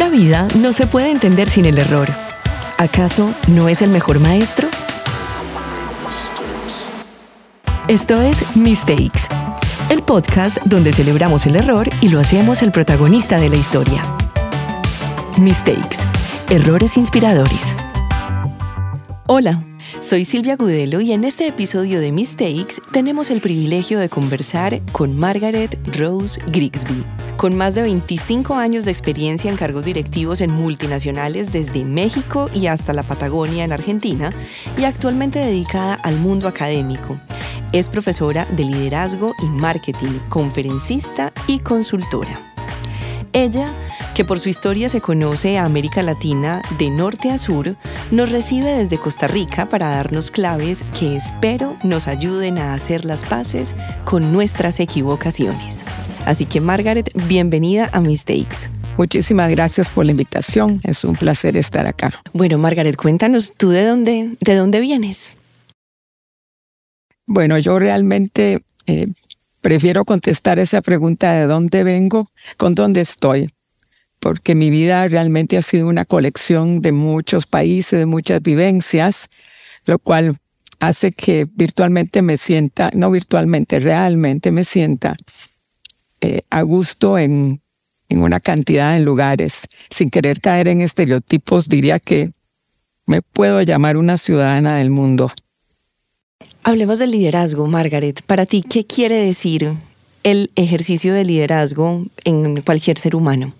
La vida no se puede entender sin el error. ¿Acaso no es el mejor maestro? Esto es Mistakes, el podcast donde celebramos el error y lo hacemos el protagonista de la historia. Mistakes, errores inspiradores. Hola. Soy Silvia Gudelo y en este episodio de Mistakes tenemos el privilegio de conversar con Margaret Rose Grigsby. Con más de 25 años de experiencia en cargos directivos en multinacionales desde México y hasta la Patagonia en Argentina y actualmente dedicada al mundo académico. Es profesora de liderazgo y marketing, conferencista y consultora. Ella que por su historia se conoce a América Latina de norte a sur, nos recibe desde Costa Rica para darnos claves que espero nos ayuden a hacer las paces con nuestras equivocaciones. Así que Margaret, bienvenida a Mistakes. Muchísimas gracias por la invitación. Es un placer estar acá. Bueno, Margaret, cuéntanos tú de dónde, de dónde vienes. Bueno, yo realmente eh, prefiero contestar esa pregunta de dónde vengo con dónde estoy porque mi vida realmente ha sido una colección de muchos países, de muchas vivencias, lo cual hace que virtualmente me sienta, no virtualmente, realmente me sienta eh, a gusto en, en una cantidad de lugares. Sin querer caer en estereotipos, diría que me puedo llamar una ciudadana del mundo. Hablemos del liderazgo, Margaret. Para ti, ¿qué quiere decir el ejercicio de liderazgo en cualquier ser humano?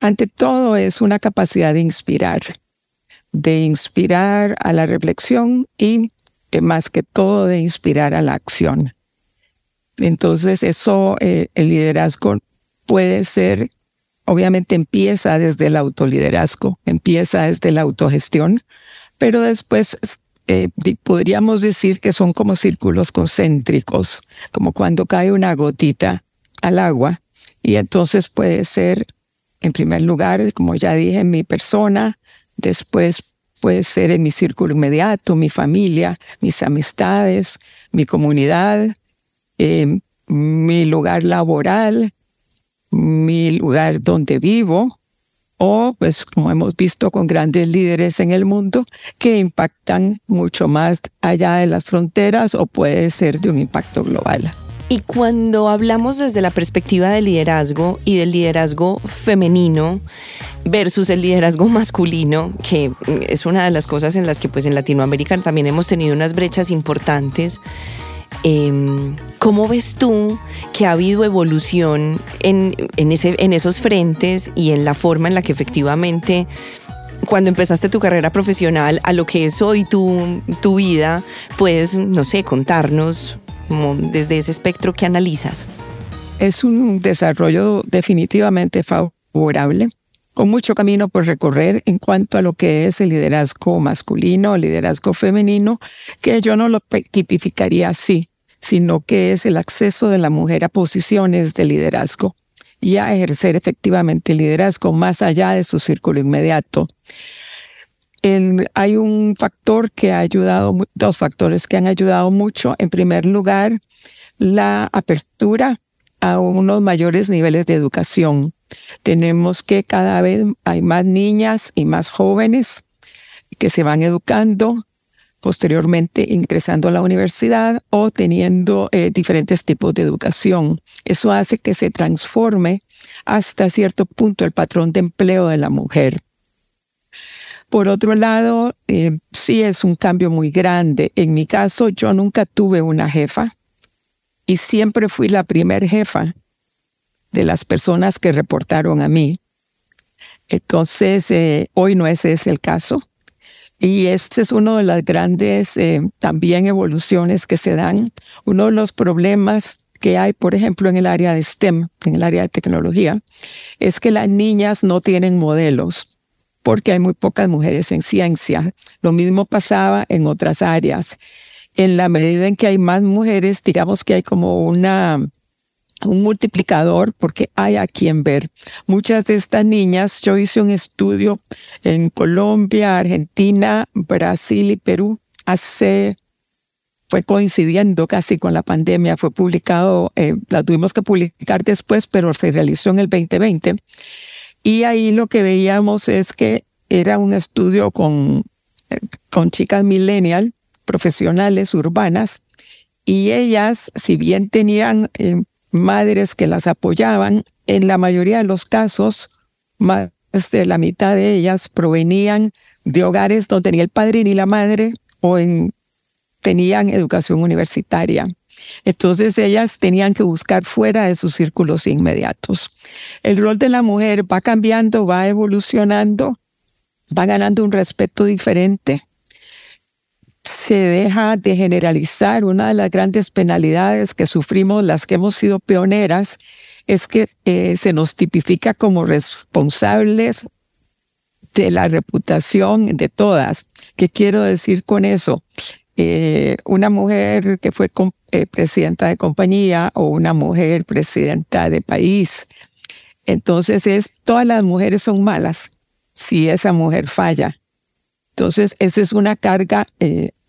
Ante todo es una capacidad de inspirar, de inspirar a la reflexión y eh, más que todo de inspirar a la acción. Entonces eso, eh, el liderazgo puede ser, obviamente empieza desde el autoliderazgo, empieza desde la autogestión, pero después eh, podríamos decir que son como círculos concéntricos, como cuando cae una gotita al agua y entonces puede ser en primer lugar, como ya dije, mi persona, después puede ser en mi círculo inmediato, mi familia, mis amistades, mi comunidad, em, mi lugar laboral, mi lugar donde vivo, o pues como hemos visto con grandes líderes en el mundo que impactan mucho más allá de las fronteras o puede ser de un impacto global. Y cuando hablamos desde la perspectiva del liderazgo y del liderazgo femenino versus el liderazgo masculino, que es una de las cosas en las que pues en Latinoamérica también hemos tenido unas brechas importantes, em, ¿cómo ves tú que ha habido evolución en, ese, en esos frentes y en la forma en la que efectivamente cuando empezaste tu carrera profesional a lo que es hoy tu, tu vida, puedes, no sé, contarnos desde ese espectro que analizas? Es un desarrollo definitivamente favorable, con mucho camino por recorrer en cuanto a lo que es el liderazgo masculino, el liderazgo femenino, que yo no lo tipificaría así, sino que es el acceso de la mujer a posiciones de liderazgo y a ejercer efectivamente el liderazgo más allá de su círculo inmediato hay un factor que ha ayudado, dos factores que han ayudado mucho. En primer lugar, la apertura a unos mayores niveles de educación. Tenemos que cada vez hay más niñas y más jóvenes que se van educando, posteriormente ingresando a la universidad o teniendo eh, diferentes tipos de educación. Eso hace que se transforme hasta cierto punto el patrón de empleo de la mujer. Por otro lado, eh, sí es un cambio muy grande. En mi caso, yo nunca tuve una jefa y siempre fui la primer jefa de las personas que reportaron a mí. Entonces, eh, hoy no ese es el caso. Y este es uno de las grandes eh, también evoluciones que se dan. Uno de los problemas que hay, por ejemplo, en el área de STEM, en el área de tecnología, es que las niñas no tienen modelos porque hay muy pocas mujeres en ciencia. Lo mismo pasaba en otras áreas. En la medida en que hay más mujeres, digamos que hay como una, un multiplicador porque hay a quien ver. Muchas de estas niñas, yo hice un estudio en Colombia, Argentina, Brasil y Perú hace fue coincidiendo casi con la pandemia, fue publicado, eh, la tuvimos que publicar después, pero se realizó en el 2020. Y ahí lo que veíamos es que era un estudio con, eh, con chicas millennial, profesionales, urbanas, y ellas, si bien tenían eh, madres que las apoyaban, en la mayoría de los casos, más de la mitad de ellas provenían de hogares donde ni el padre ni la madre o en, tenían educación universitaria. Entonces ellas tenían que buscar fuera de sus círculos inmediatos. El rol de la mujer va cambiando, va evolucionando, va ganando un respeto diferente. Se deja de generalizar. Una de las grandes penalidades que sufrimos las que hemos sido pioneras es que eh, se nos tipifica como responsables de la reputación de todas. ¿Qué quiero decir con eso? Eh, una mujer que fue eh, presidenta de compañía o una mujer presidenta de país. Entonces es, todas las mujeres son malas si esa mujer falla. Entonces esa es una carga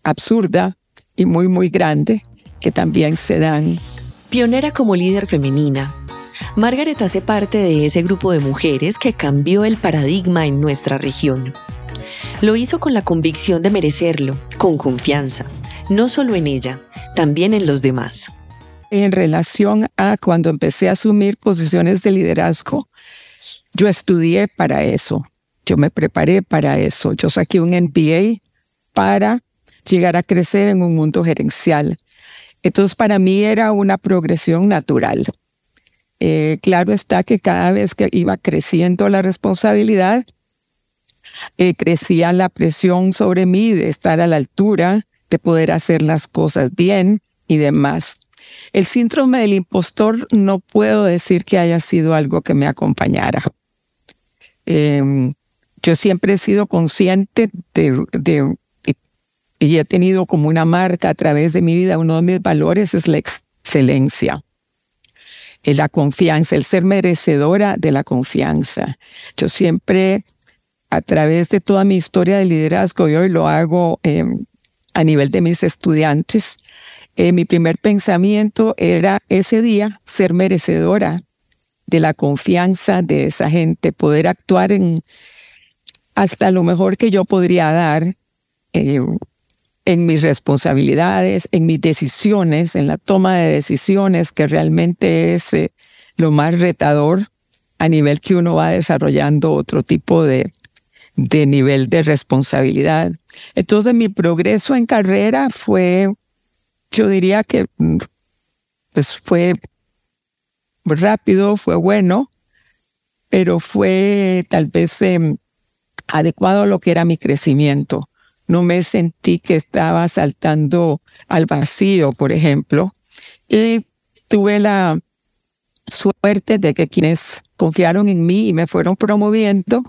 absurda y muy, muy grande que también se dan. Pionera como líder femenina, Margaret hace parte de ese grupo de mujeres que cambió el paradigma en nuestra región. Lo hizo con la convicción de merecerlo, con confianza, no solo en ella, también en los demás. En relación a cuando empecé a asumir posiciones de liderazgo, yo estudié para eso, yo me preparé para eso, yo saqué un MBA para llegar a crecer en un mundo gerencial. Entonces para mí era una progresión natural. Eh, claro está que cada vez que iba creciendo la responsabilidad, eh, crecía la presión sobre mí de estar a la altura, de poder hacer las cosas bien y demás. El síndrome del impostor no puedo decir que haya sido algo que me acompañara. Em, yo siempre he sido consciente de, de, y he tenido como una marca a través de mi vida, uno de mis valores es la excelencia la confianza, el ser merecedora de la confianza. Yo siempre, a través de toda mi historia de liderazgo, y hoy lo hago em, a nivel de mis estudiantes, eh, mi primer pensamiento era ese día ser merecedora de la confianza de esa gente, poder actuar en hasta lo mejor que yo podría dar eh, en mis responsabilidades, en mis decisiones, en la toma de decisiones, que realmente es eh, lo más retador a nivel que uno va desarrollando otro tipo de, de nivel de responsabilidad. Entonces mi progreso en carrera fue, yo diría que mm, pues fue rápido, fue bueno, pero fue tal vez em, adecuado a lo que era mi crecimiento no me sentí que estaba saltando al vacío, por ejemplo. Y tuve la suerte de que quienes confiaron en mí y me fueron promoviendo,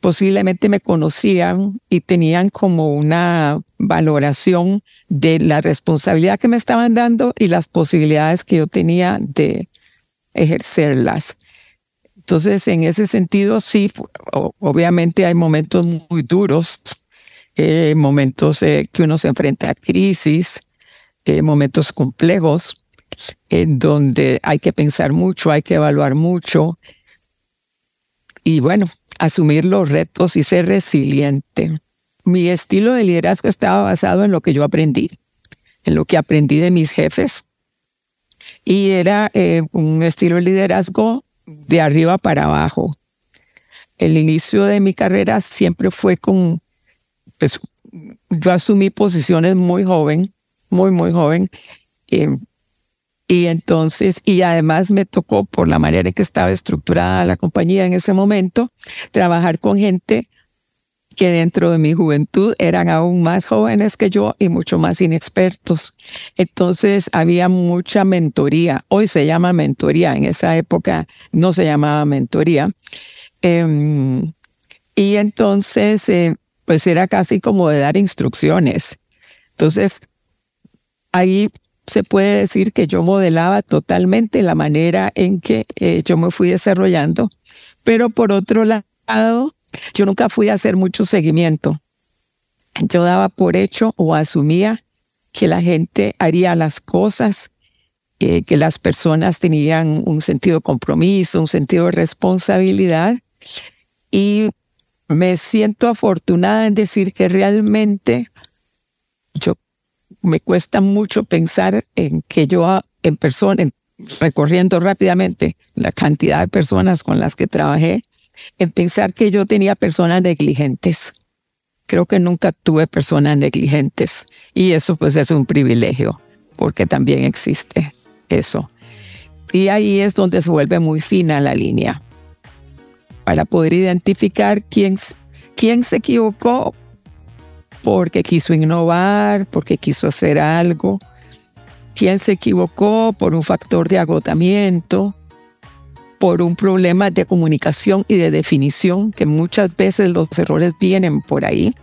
posiblemente me conocían y tenían como una valoración de la responsabilidad que me estaban dando y las posibilidades que yo tenía de ejercerlas. Entonces, en ese sentido, sí, obviamente hay momentos muy duros eh, momentos eh, que uno se enfrenta a crisis, eh, momentos complejos, en donde hay que pensar mucho, hay que evaluar mucho y bueno, asumir los retos y ser resiliente. Mi estilo de liderazgo estaba basado en lo que yo aprendí, en lo que aprendí de mis jefes. Y era un estilo de liderazgo de arriba para abajo. El inicio de mi carrera siempre fue con pues yo asumí posiciones muy joven, muy, muy joven. Eh, y entonces, y además me tocó, por la manera en que estaba estructurada la compañía en ese momento, trabajar con gente que dentro de mi juventud eran aún más jóvenes que yo y mucho más inexpertos. Entonces había mucha mentoría. Hoy se llama mentoría, en esa época no se llamaba mentoría. Em, y entonces eh, pues era casi como de dar instrucciones. Entonces, ahí se puede decir que yo modelaba totalmente la manera en que eh, yo me fui desarrollando, pero por otro lado, yo nunca fui a hacer mucho seguimiento. Yo daba por hecho o asumía que la gente haría las cosas, eh, que las personas tenían un sentido de compromiso, un sentido de responsabilidad. Y me siento afortunada en decir que realmente yo me cuesta mucho pensar en que yo en persona, recorriendo rápidamente la cantidad de personas con las que trabajé, en pensar que yo tenía personas negligentes. Creo que nunca tuve personas negligentes y eso pues es un privilegio porque también existe eso. Y ahí es donde se vuelve muy fina la línea para poder identificar quién, quién se equivocó porque quiso innovar, porque quiso hacer algo, quién se equivocó por un factor de agotamiento, por un problema de comunicación y de definición, que muchas veces los errores vienen por ahí,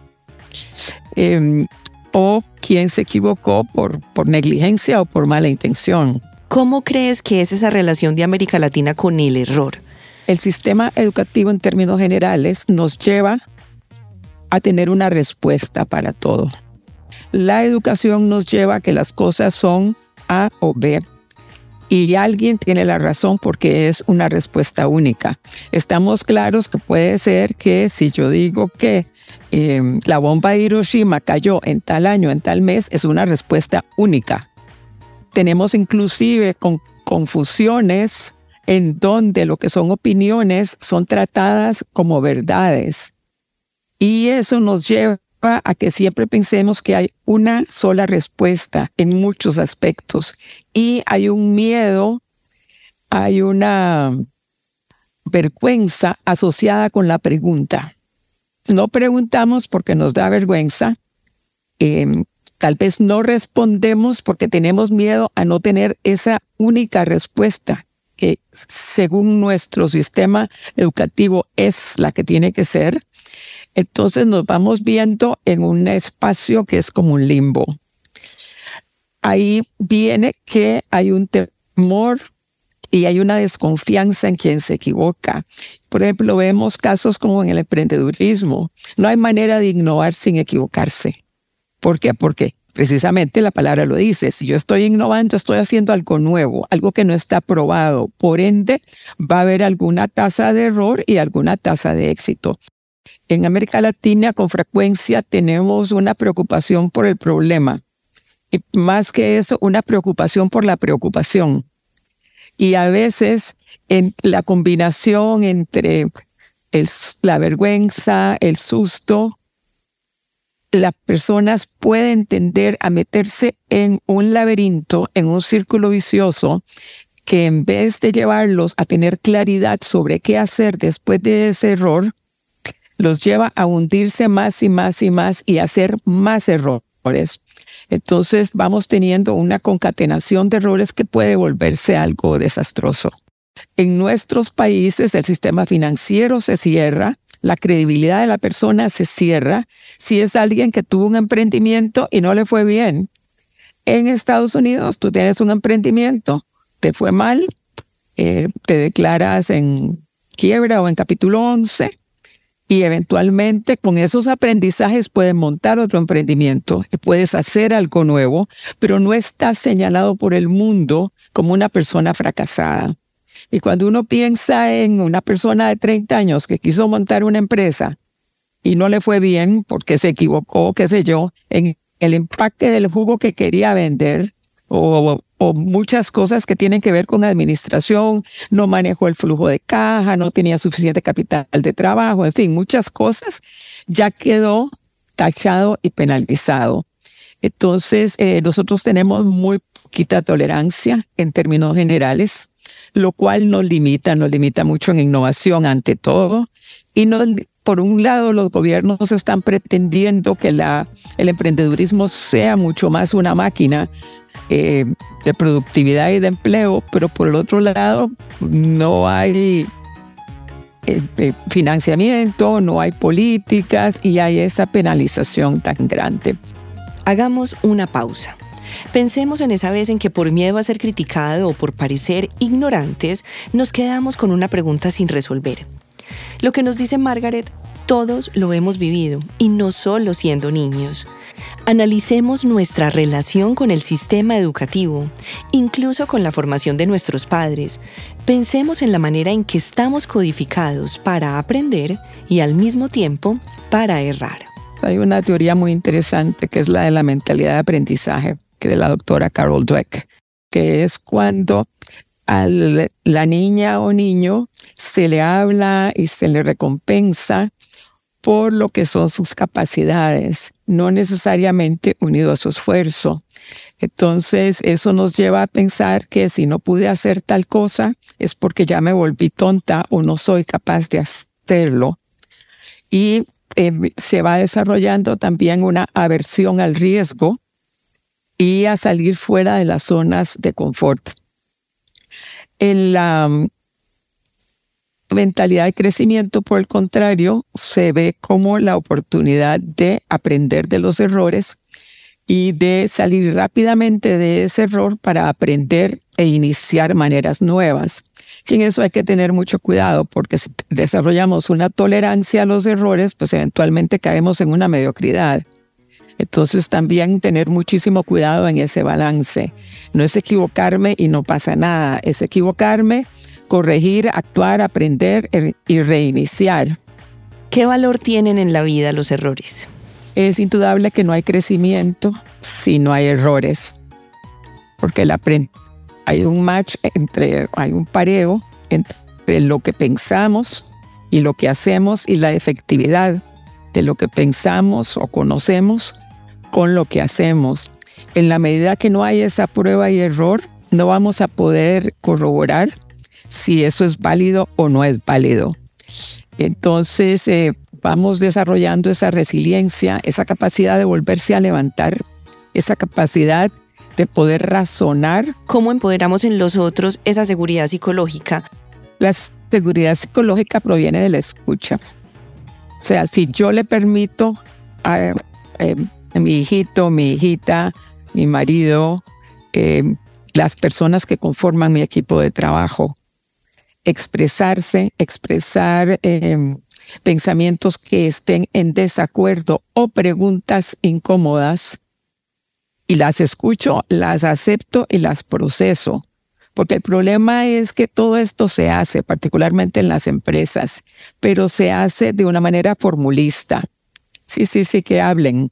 em, o quién se equivocó por, por negligencia o por mala intención. ¿Cómo crees que es esa relación de América Latina con el error? El sistema educativo en términos generales nos lleva a tener una respuesta para todo. La educación nos lleva a que las cosas son A o B y alguien tiene la razón porque es una respuesta única. Estamos claros que puede ser que si yo digo que em, la bomba de Hiroshima cayó en tal año, en tal mes, es una respuesta única. Tenemos inclusive con confusiones en donde lo que son opiniones son tratadas como verdades. Y eso nos lleva a que siempre pensemos que hay una sola respuesta en muchos aspectos y hay un miedo, hay una vergüenza asociada con la pregunta. No preguntamos porque nos da vergüenza, em, tal vez no respondemos porque tenemos miedo a no tener esa única respuesta según nuestro sistema educativo es la que tiene que ser. Entonces nos vamos viendo en un espacio que es como un limbo. Ahí viene que hay un temor y hay una desconfianza en quien se equivoca. Por ejemplo, vemos casos como en el emprendedurismo. No hay manera de innovar sin equivocarse. ¿Por qué? Porque precisamente la palabra lo dice. Si yo estoy innovando, estoy haciendo algo nuevo, algo que no está probado. Por ende, va a haber alguna tasa de error y alguna tasa de éxito. En América Latina con frecuencia tenemos una preocupación por el problema y más que eso, una preocupación por la preocupación. Y a veces en la combinación entre la vergüenza, el susto, las personas pueden tender a meterse en un laberinto, en un círculo vicioso, que en vez de llevarlos a tener claridad sobre qué hacer después de ese error, los lleva a hundirse más y más y más y hacer más errores. Entonces vamos teniendo una concatenación de errores que puede volverse algo desastroso. En nuestros países el sistema financiero se cierra, la credibilidad de la persona se cierra si es alguien que tuvo un emprendimiento y no le fue bien. En Estados Unidos tú tienes un emprendimiento, te fue mal, eh, te declaras en quiebra o en capítulo 11 y eventualmente con esos aprendizajes puedes montar otro emprendimiento puedes hacer algo nuevo, pero no estás señalado por el mundo como una persona fracasada. Y cuando uno piensa en una persona de 30 años que quiso montar una empresa y no le fue bien porque se equivocó, qué sé yo, en el empaque del jugo que quería vender, o, muchas cosas que tienen que ver con administración, no manejó el flujo de caja, no tenía suficiente capital de trabajo, en fin, muchas cosas, ya quedó tachado y penalizado. Entonces, eh, nosotros tenemos muy poquita tolerancia en términos generales, lo cual nos limita, nos limita mucho en innovación ante todo. Y no, por un lado, los gobiernos están pretendiendo que el emprendedurismo sea mucho más una máquina eh, de productividad y de empleo, pero por el otro lado no hay eh, financiamiento, no hay políticas y hay esa penalización tan grande. Hagamos una pausa. Pensemos en esa vez en que por miedo a ser criticado o por parecer ignorantes, nos quedamos con una pregunta sin resolver. Lo que nos dice Margaret, todos lo hemos vivido, y no solo siendo niños. Analicemos nuestra relación con el sistema educativo, incluso con la formación de nuestros padres. Pensemos en la manera en que estamos codificados para aprender y al mismo tiempo para errar. Hay una teoría muy interesante que es la de la mentalidad de aprendizaje, que de la doctora Carol Dweck, que es cuando a la niña o niño se le habla y se le recompensa por lo que son sus capacidades, no necesariamente unido a su esfuerzo. Entonces, eso nos lleva a pensar que si no pude hacer tal cosa es porque ya me volví tonta o no soy capaz de hacerlo. Y em, se va desarrollando también una aversión al riesgo y a salir fuera de las zonas de confort. En la mentalidad de crecimiento, por el contrario, se ve como la oportunidad de aprender de los errores y de salir rápidamente de ese error para aprender e iniciar maneras nuevas. Sin eso hay que tener mucho cuidado porque si desarrollamos una tolerancia a los errores, pues eventualmente caemos en una mediocridad. Entonces también tener muchísimo cuidado en ese balance. No es equivocarme y no pasa nada, es equivocarme corregir, actuar, aprender er, y reiniciar. ¿Qué valor tienen en la vida los errores? Es indudable que no hay crecimiento si no hay errores, porque hay un match entre, hay un pareo entre lo que pensamos y lo que hacemos y la efectividad de lo que pensamos o conocemos con lo que hacemos. En la medida que no hay esa prueba y error, no vamos a poder corroborar si eso es válido o no es válido. Entonces, eh, vamos desarrollando esa resiliencia, esa capacidad de volverse a levantar, esa capacidad de poder razonar. ¿Cómo empoderamos en los otros esa seguridad psicológica? La seguridad psicológica proviene de la escucha. O sea, si yo le permito a, eh, mi hijito, mi hijita, mi marido, eh, las personas que conforman mi equipo de trabajo, expresarse, expresar em, pensamientos que estén en desacuerdo o preguntas incómodas y las escucho, las acepto y las proceso. Porque el problema es que todo esto se hace, particularmente en las empresas, pero se hace de una manera formulista. Sí, sí, sí, que hablen,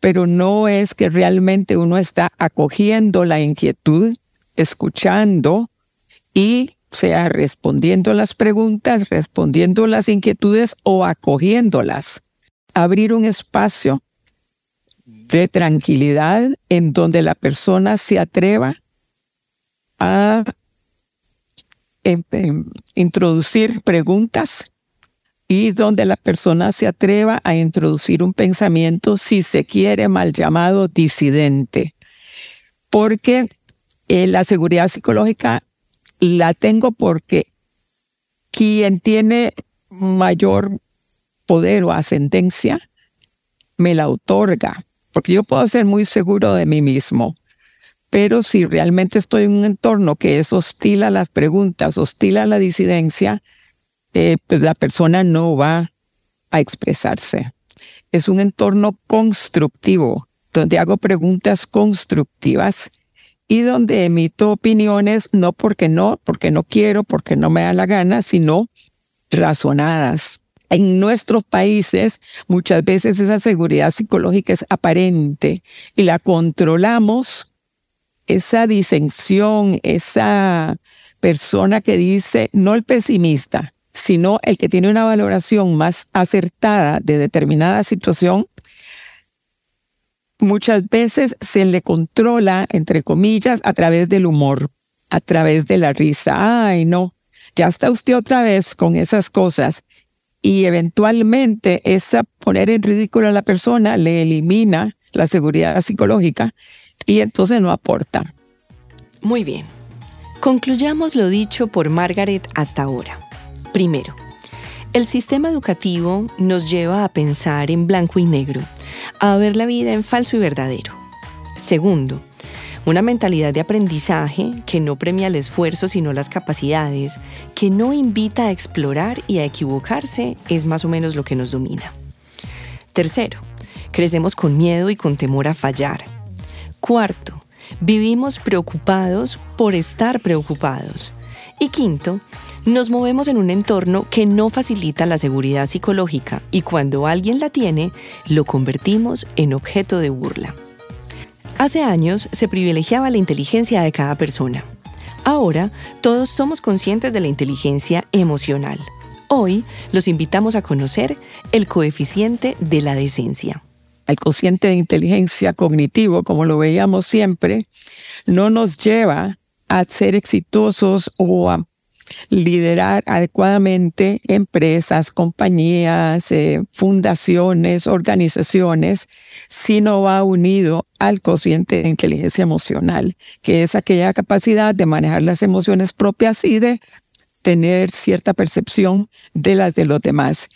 pero no es que realmente uno está acogiendo la inquietud, escuchando y sea respondiendo las preguntas, respondiendo las inquietudes o acogiéndolas. Abrir un espacio de tranquilidad en donde la persona se atreva a em, em, introducir preguntas y donde la persona se atreva a introducir un pensamiento, si se quiere, mal llamado disidente. Porque eh, la seguridad psicológica la tengo porque quien tiene mayor poder o ascendencia me la otorga, porque yo puedo ser muy seguro de mí mismo, pero si realmente estoy en un entorno que es hostil a las preguntas, hostil a la disidencia, eh, pues la persona no va a expresarse. Es un entorno constructivo, donde hago preguntas constructivas y donde emito opiniones no porque no, porque no quiero, porque no me da la gana, sino razonadas. En nuestros países muchas veces esa seguridad psicológica es aparente y la controlamos, esa disensión, esa persona que dice, no el pesimista, sino el que tiene una valoración más acertada de determinada situación, muchas veces se le controla, entre comillas, a través del humor, a través de la risa. Ay, no, ya está usted otra vez con esas cosas. Y eventualmente esa poner en ridículo a la persona le elimina la seguridad psicológica y entonces no aporta. Muy bien. Concluyamos lo dicho por Margaret hasta ahora. Primero, el sistema educativo nos lleva a pensar en blanco y negro a ver la vida en falso y verdadero. Segundo, una mentalidad de aprendizaje que no premia el esfuerzo sino las capacidades, que no invita a explorar y a equivocarse, es más o menos lo que nos domina. Tercero, crecemos con miedo y con temor a fallar. Cuarto, vivimos preocupados por estar preocupados. Y quinto, nos movemos en un entorno que no facilita la seguridad psicológica y cuando alguien la tiene, lo convertimos en objeto de burla. Hace años se privilegiaba la inteligencia de cada persona. Ahora todos somos conscientes de la inteligencia emocional. Hoy los invitamos a conocer el coeficiente de la decencia. El cociente de inteligencia cognitivo, como lo veíamos siempre, no nos lleva a ser exitosos o a liderar adecuadamente empresas, compañías, eh, fundaciones, organizaciones, sino va unido al cociente de inteligencia emocional, que es aquella capacidad de manejar las emociones propias y de tener cierta percepción de las de los demás.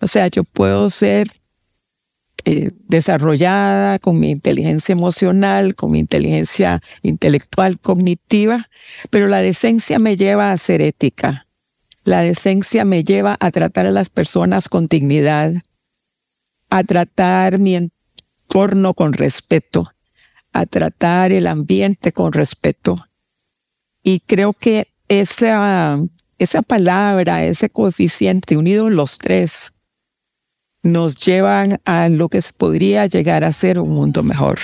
O sea, yo puedo ser eh, desarrollada con mi inteligencia emocional, con mi inteligencia intelectual, cognitiva, pero la decencia me lleva a ser ética. La decencia me lleva a tratar a las personas con dignidad, a tratar mi entorno con respeto, a tratar el ambiente con respeto. Y creo que esa, esa palabra, ese coeficiente, unidos los tres, nos llevan a lo que podría llegar a ser un mundo mejor.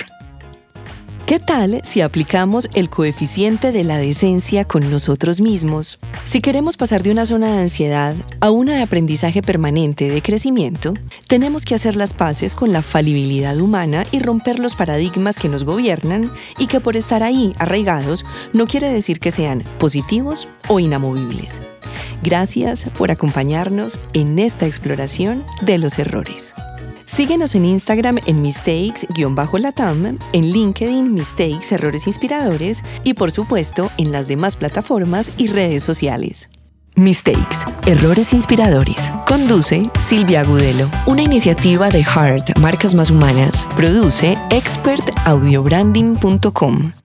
¿Qué tal si aplicamos el coeficiente de la decencia con nosotros mismos? Si queremos pasar de una zona de ansiedad a una de aprendizaje permanente de crecimiento, tenemos que hacer las paces con la falibilidad humana y romper los paradigmas que nos gobiernan y que por estar ahí arraigados no quiere decir que sean positivos o inamovibles. Gracias por acompañarnos en esta exploración de los errores. Síguenos en Instagram en mistakes-latam, en LinkedIn Mistakes Errores Inspiradores y por supuesto en las demás plataformas y redes sociales. Mistakes, Errores Inspiradores. Conduce Silvia Agudelo. Una iniciativa de Heart, Marcas Más Humanas. Produce expertaudiobranding.com.